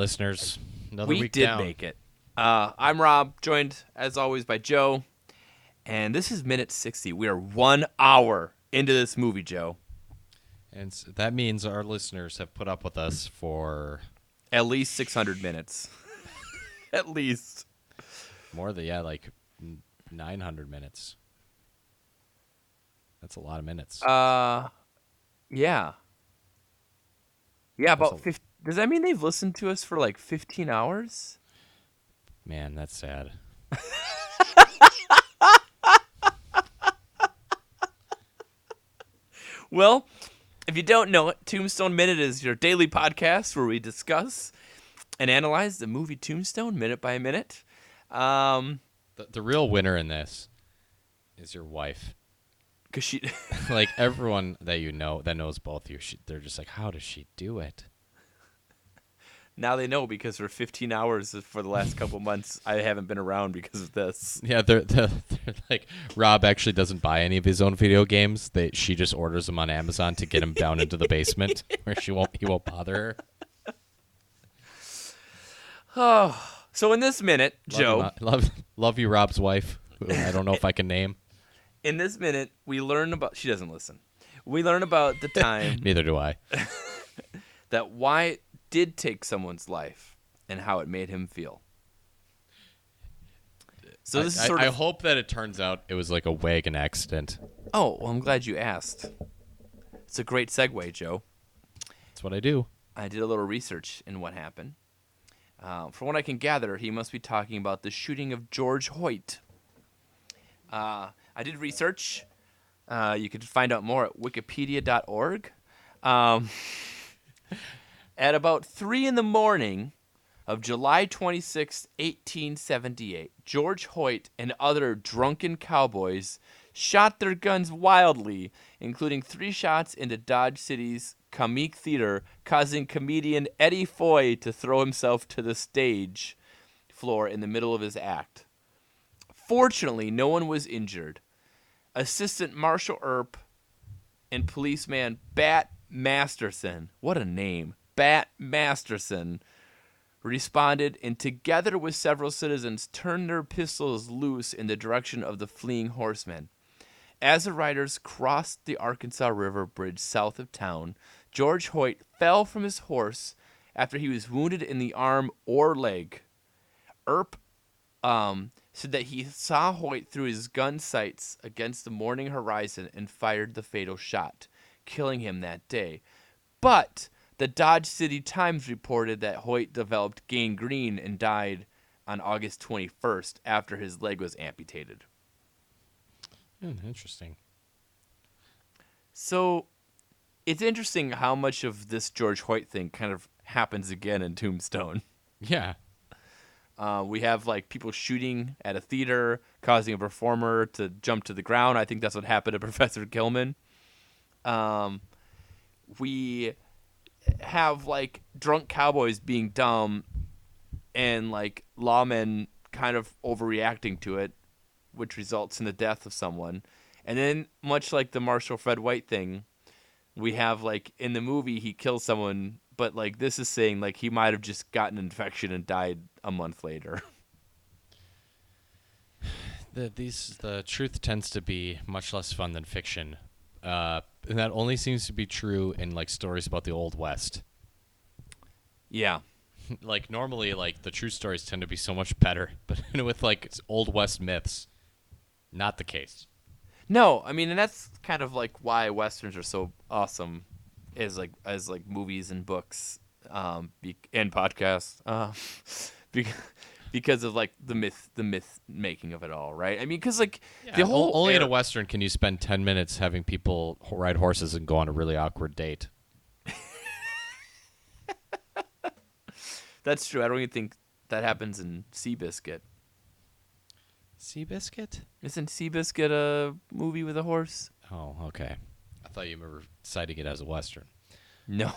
listeners. Another we week did down. make it. Uh, I'm Rob, joined as always by Joe, and this is minute 60. We are one hour into this movie, Joe. And s- that means our listeners have put up with us for At least 600 minutes. At least. more than, yeah, like 900 minutes. That's a lot of minutes. Uh, yeah. Yeah, about a- 50. Does that mean they've listened to us for like 15 hours? Man, that's sad. Well, if you don't know it, Tombstone Minute is your daily podcast where we discuss and analyze the movie Tombstone minute by minute. Um, The, the real winner in this is your wife. cause she, like everyone that you know that knows both you, she, they're just like, how does she do it? Now they know because for 15 hours for the last couple months, I haven't been around because of this. Yeah, they're, they're, they're like Rob actually doesn't buy any of his own video games. They she just orders them on Amazon to get him down into the basement where she won't he won't bother her. Oh, so in this minute, Love Joe, Mo- love love you, Rob's wife. Who I don't know if I can name. in this minute, we learn about. She doesn't listen. We learn about the time Neither do I. that Wyatt did take someone's life and how it made him feel. So this I, is sort I, of. I hope that it turns out it was like a wagon accident. oh, well, I'm glad you asked. It's a great segue, Joe. That's what I do. I did a little research in what happened. Uh, from what I can gather, he must be talking about the shooting of George Hoyt. Uh, I did research. Uh, you could find out more at wikipedia.org. Um, at about 3 in the morning of July 26, 1878, George Hoyt and other drunken cowboys shot their guns wildly, including three shots into Dodge City's Comique Theater, causing comedian Eddie Foy to throw himself to the stage floor in the middle of his act. Fortunately, no one was injured. Assistant Marshal Earp and policeman Bat Masterson, what a name, Bat Masterson, responded and together with several citizens turned their pistols loose in the direction of the fleeing horsemen. As the riders crossed the Arkansas River bridge south of town, George Hoyt fell from his horse after he was wounded in the arm or leg. Earp um, said that he saw Hoyt through his gun sights against the morning horizon and fired the fatal shot, killing him that day. But the Dodge City Times reported that Hoyt developed gangrene and died on August 21st after his leg was amputated. Hmm, interesting. So it's interesting how much of this George Hoyt thing kind of happens again in Tombstone. Yeah. Uh, we have like people shooting at a theater, causing a performer to jump to the ground. I think that's what happened to Professor Gilman. Um, we have like drunk cowboys being dumb and like lawmen kind of overreacting to it, which results in the death of someone. And then, much like the Marshall Fred White thing, we have like in the movie he kills someone, but like this is saying like he might have just gotten an infection and died a month later. The, these the truth tends to be much less fun than fiction, uh, and that only seems to be true in like stories about the old west. yeah. like normally, like the true stories tend to be so much better, but with like it's old west myths, not the case. No, I mean, and that's kind of like why westerns are so awesome, is like as like movies and books, um, be- and podcasts, uh, be- because of like the myth, the myth making of it all, right? I mean, because like the whole only in a western can you spend ten minutes having people ride horses and go on a really awkward date. That's true. I don't even think that happens in Seabiscuit. Seabiscuit? Isn't Seabiscuit a movie with a horse? Oh, okay. I thought you were citing it as a western. No.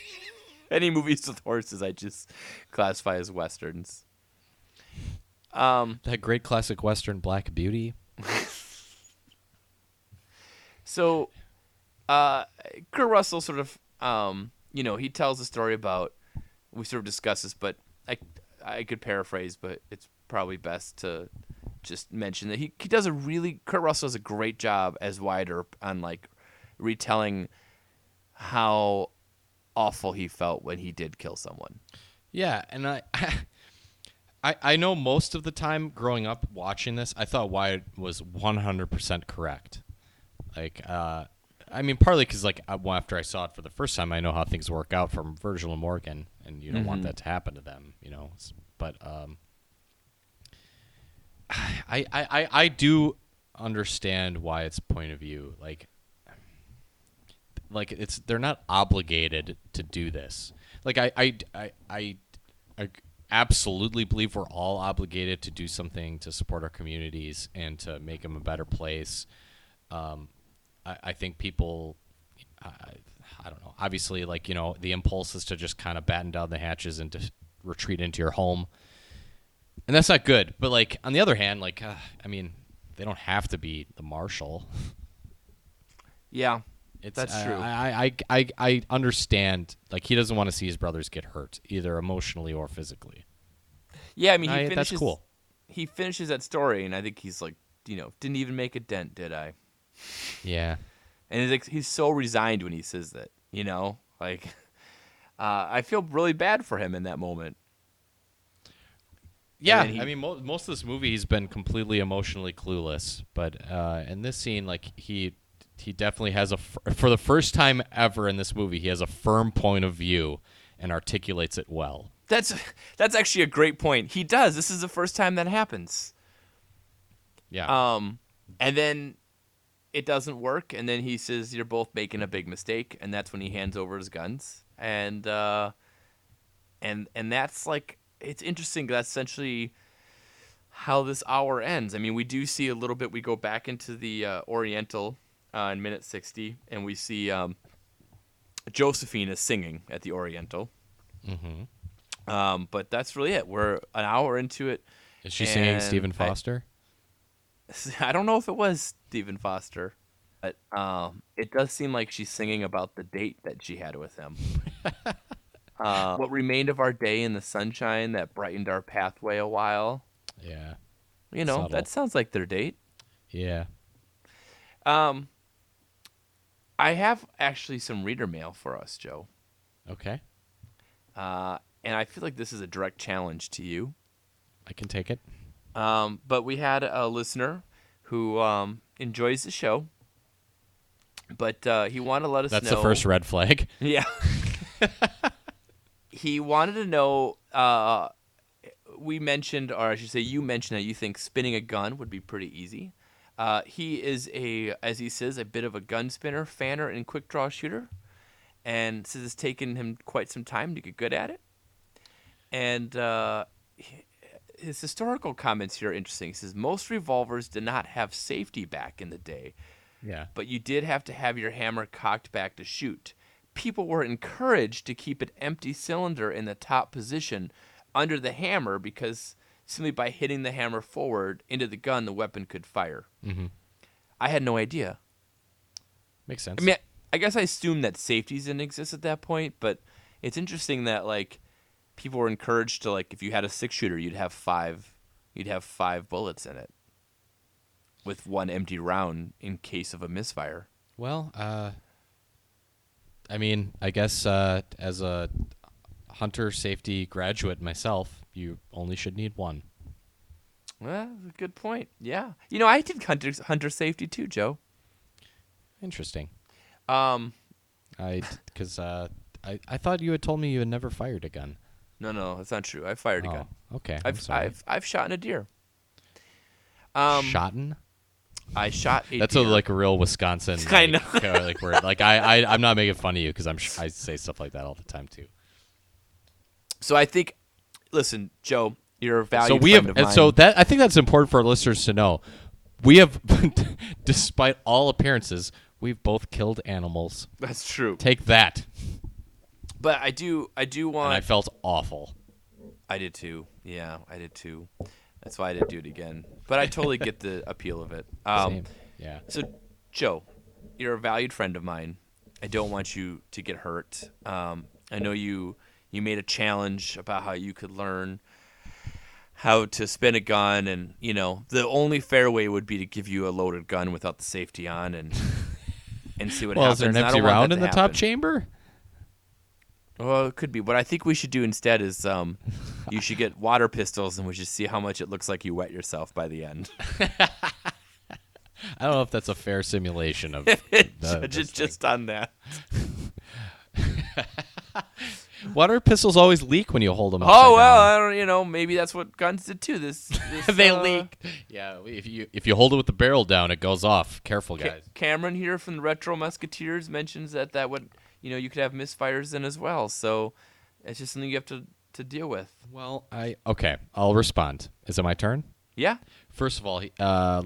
Any movies with horses, I just classify as westerns. Um. That great classic western Black Beauty. So, uh, Kurt Russell sort of um, you know, he tells a story about. We sort of discuss this, but I I could paraphrase, but it's probably best to just mention that he he does a really Kurt Russell does a great job as Wyatt Earp on like retelling how awful he felt when he did kill someone. Yeah, and I, I, I I know most of the time growing up watching this, I thought Wyatt was 100% correct. Like, uh, I mean, partly because like after I saw it for the first time, I know how things work out from Virgil and Morgan, and you don't want that to happen to them, you know. But um, I, I, I, I do understand Wyatt's point of view. Like, like it's they're not obligated to do this. Like I I I I, I absolutely believe we're all obligated to do something to support our communities and to make them a better place. Um, I, I think people. I, I don't know. Obviously, like you know, the impulse is to just kind of batten down the hatches and to retreat into your home, and that's not good. But like on the other hand, like uh, I mean, they don't have to be the marshal. Yeah, It's, That's I- true. I, I, I, I understand. Like he doesn't want to see his brothers get hurt, either emotionally or physically. yeah. I mean, he I- finishes. that's cool. He finishes that story, and I think he's like, you know, didn't even make a dent, did I? Yeah. And he's like, he's so resigned when he says that, you know, like, uh, I feel really bad for him in that moment. Yeah, he- I mean, mo- most of this movie he's been completely emotionally clueless, but uh, in this scene, like he he definitely has a for the first time ever in this movie, he has a firm point of view and articulates it well. That's that's actually a great point. He does. This is the first time that happens. Yeah, Um, and then it doesn't work, and then he says you're both making a big mistake, and that's when he hands over his guns, and uh, and and that's like it's interesting That's essentially how this hour ends. I mean, we do see a little bit. We go back into the uh, Oriental uh, in minute sixty, and we see um, Josephine is singing at the Oriental. mm-hmm. Um, but that's really it. We're an hour into it. is she singing Stephen I- Foster? I don't know if it was Stephen Foster, but um, it does seem like she's singing about the date that she had with him. uh, what remained of our day in the sunshine that brightened our pathway a while. yeah, You know, Subtle. that sounds like their date. yeah. Um, I have actually some reader mail for us, Joe. Okay, Uh, and I feel like this is a direct challenge to you. I can take it. Um, but we had a listener who um, enjoys the show, but uh, he wanted to let us know. That's know. the first red flag. Yeah. he wanted to know. Uh, we mentioned, or I should say, you mentioned that you think spinning a gun would be pretty easy. Uh, he is a, as he says, a bit of a gun spinner, fanner, and quick draw shooter, and says it's taken him quite some time to get good at it. And uh, his historical comments here are interesting. He says most revolvers did not have safety back in the day Yeah, but you did have to have your hammer cocked back to shoot. People were encouraged to keep an empty cylinder in the top position under the hammer because simply by hitting the hammer forward into the gun, the weapon could fire. Mhm. I had no idea. makes sense. I mean, I guess I assumed that safeties didn't exist at that point, but it's interesting that like people were encouraged to like if you had a six shooter, you'd have five, you'd have five bullets in it, with one empty round in case of a misfire. Well, uh, I mean, I guess uh, as a hunter safety graduate myself, you only should need one. Well, that's a good point. Yeah, you know, I did hunter hunter safety too, Joe. Interesting. Um, I because uh, I I thought you had told me you had never fired a gun. no, no, that's not true. I fired a oh, gun. okay. I've. I've I've shot a deer. Um, Shotten. I shot a That's a, like a real Wisconsin. Like, I know. uh, like word. Like I, I I'm not making fun of you because I'm sh- I say stuff like that all the time too. so I think, listen, Joe, you're a valued so we friend have of and so that I think that's important for our listeners to know. We have, despite all appearances, we've both killed animals. that's true. Take that. But I do I do want. And I felt awful. I did too. Yeah, I did too. That's why I didn't do it again. But I totally get the appeal of it. Um, Same. Yeah. So, Joe, you're a valued friend of mine. I don't want you to get hurt. Um, I know you you made a challenge about how you could learn how to spin a gun, and you know the only fair way would be to give you a loaded gun without the safety on, and and see what well, happens. is there an empty round in the top chamber? Well, it could be. What I think we should do instead is um, you should get water pistols, and we should see how much it looks like you wet yourself by the end. I don't know if that's a fair simulation of the, just just on that. Water pistols always leak when you hold them. Oh well, I don't. You know, maybe that's what guns did too. This, this they uh, leak. Yeah, if you if you hold it with the barrel down, it goes off. Careful, Ca- guys. Cameron here from the Retro Musketeers mentions that that would you know you could have misfires in as well. So it's just something you have to to deal with. Well, I okay. I'll respond. Is it my turn? Yeah. First of all, uh,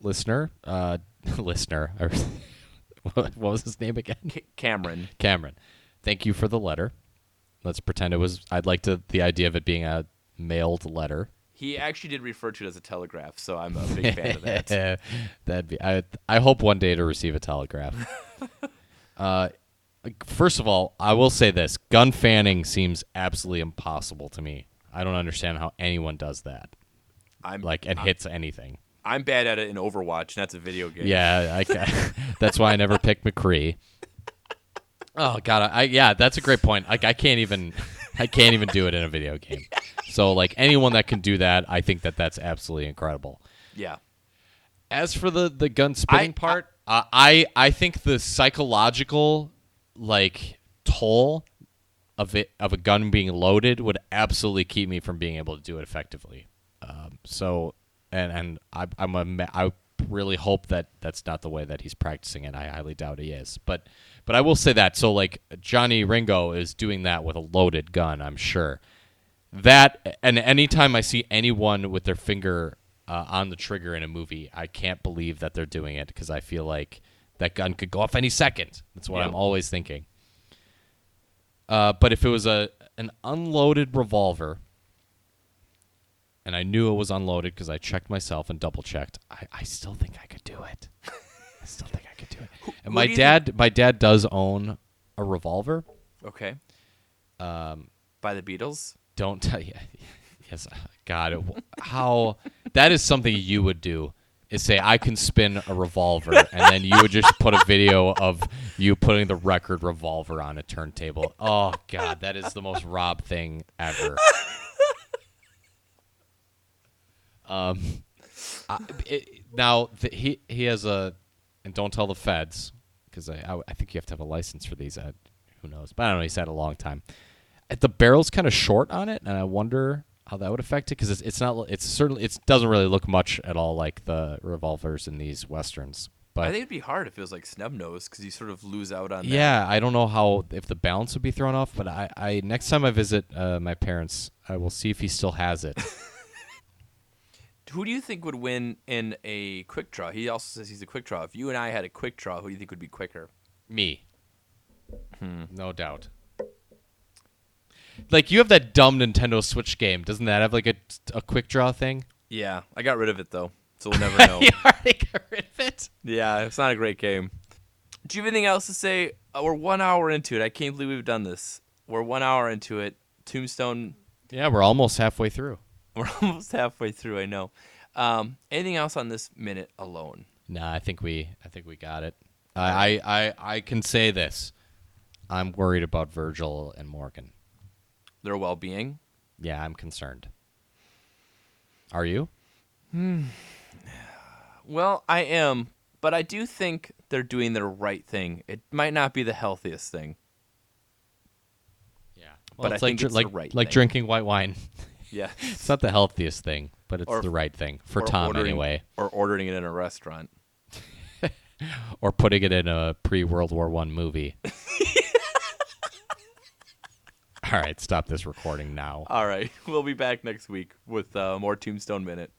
listener, uh, listener, what what was his name again? C- Cameron. Cameron. Thank you for the letter. Let's pretend it was. I'd like to the idea of it being a mailed letter. He actually did refer to it as a telegraph, so I'm a big fan of that. That'd be. I I hope one day to receive a telegraph. uh, first of all, I will say this: gun fanning seems absolutely impossible to me. I don't understand how anyone does that. I'm Like and hits anything. I'm bad at it in Overwatch, and that's a video game. Yeah, I, that's why I never picked McCree. Oh god, I yeah, that's a great point. Like I can't even, I can't even do it in a video game. So like anyone that can do that, I think that that's absolutely incredible. Yeah. As for the the gun spinning I- part, uh, I I think the psychological like toll of it of a gun being loaded would absolutely keep me from being able to do it effectively. Um, so and and I, I'm a I really hope that that's not the way that he's practicing it. I highly doubt he is, but but I will say that. So like Johnny Ringo is doing that with a loaded gun. I'm sure that and anytime I see anyone with their finger uh, on the trigger in a movie, I can't believe that they're doing it because I feel like that gun could go off any second. That's what Yeah. I'm always thinking. Uh, but if it was a an unloaded revolver, and I knew it was unloaded because I checked myself and double checked, I, I still think I could do it. I still think I could do it. And my do you dad, my dad does own a revolver. Okay. Um, By the Beatles. don't tell you. Yes, God, it, how that is something you would do. Is say I can spin a revolver, and then you would just put a video of you putting the record revolver on a turntable. Oh God, that is the most Rob thing ever. Um, I, it, now th- he he has a, and don't tell the feds because I, I I think you have to have a license for these. Who knows? But I don't know. He's had a long time. Uh, The barrel's kind of short on it, and I wonder how that would affect it because it's, it's not. It's certainly it doesn't really look much at all like the revolvers in these westerns. But I think it'd be hard if it was like snub nose because you sort of lose out on that. yeah, I don't know how if the balance would be thrown off. But I, I next time I visit uh, my parents, I will see if he still has it. Who do you think would win in a quick draw? He also says he's a quick draw. If you and I had a quick draw, who do you think would be quicker? Me. No doubt. Like you have that dumb Nintendo Switch game, doesn't that have like a, a quick draw thing? Yeah, I got rid of it though, so we'll never know. you already got rid of it. yeah, it's not a great game. Do you have anything else to say? Uh, we're one hour into it. I can't believe we've done this. We're one hour into it. Tombstone. Yeah, we're almost halfway through. We're almost halfway through. I know. Um, anything else on this minute alone? Nah, I think we I think we got it. I, I I I can say this. I'm worried about Virgil and Morgan. Their well-being. Yeah, I'm concerned. Are you? Hmm. Well, I am, but I do think they're doing the right thing. It might not be the healthiest thing. Yeah. But I like think it's the right like thing. drinking white wine. Yeah. it's not the healthiest thing, but it's Or- the right thing for or Tom ordering- anyway. Or ordering it in a restaurant. Or putting it in a pre World War One movie. All right, stop this recording now. All right. We'll be back next week with uh, more Tombstone Minute.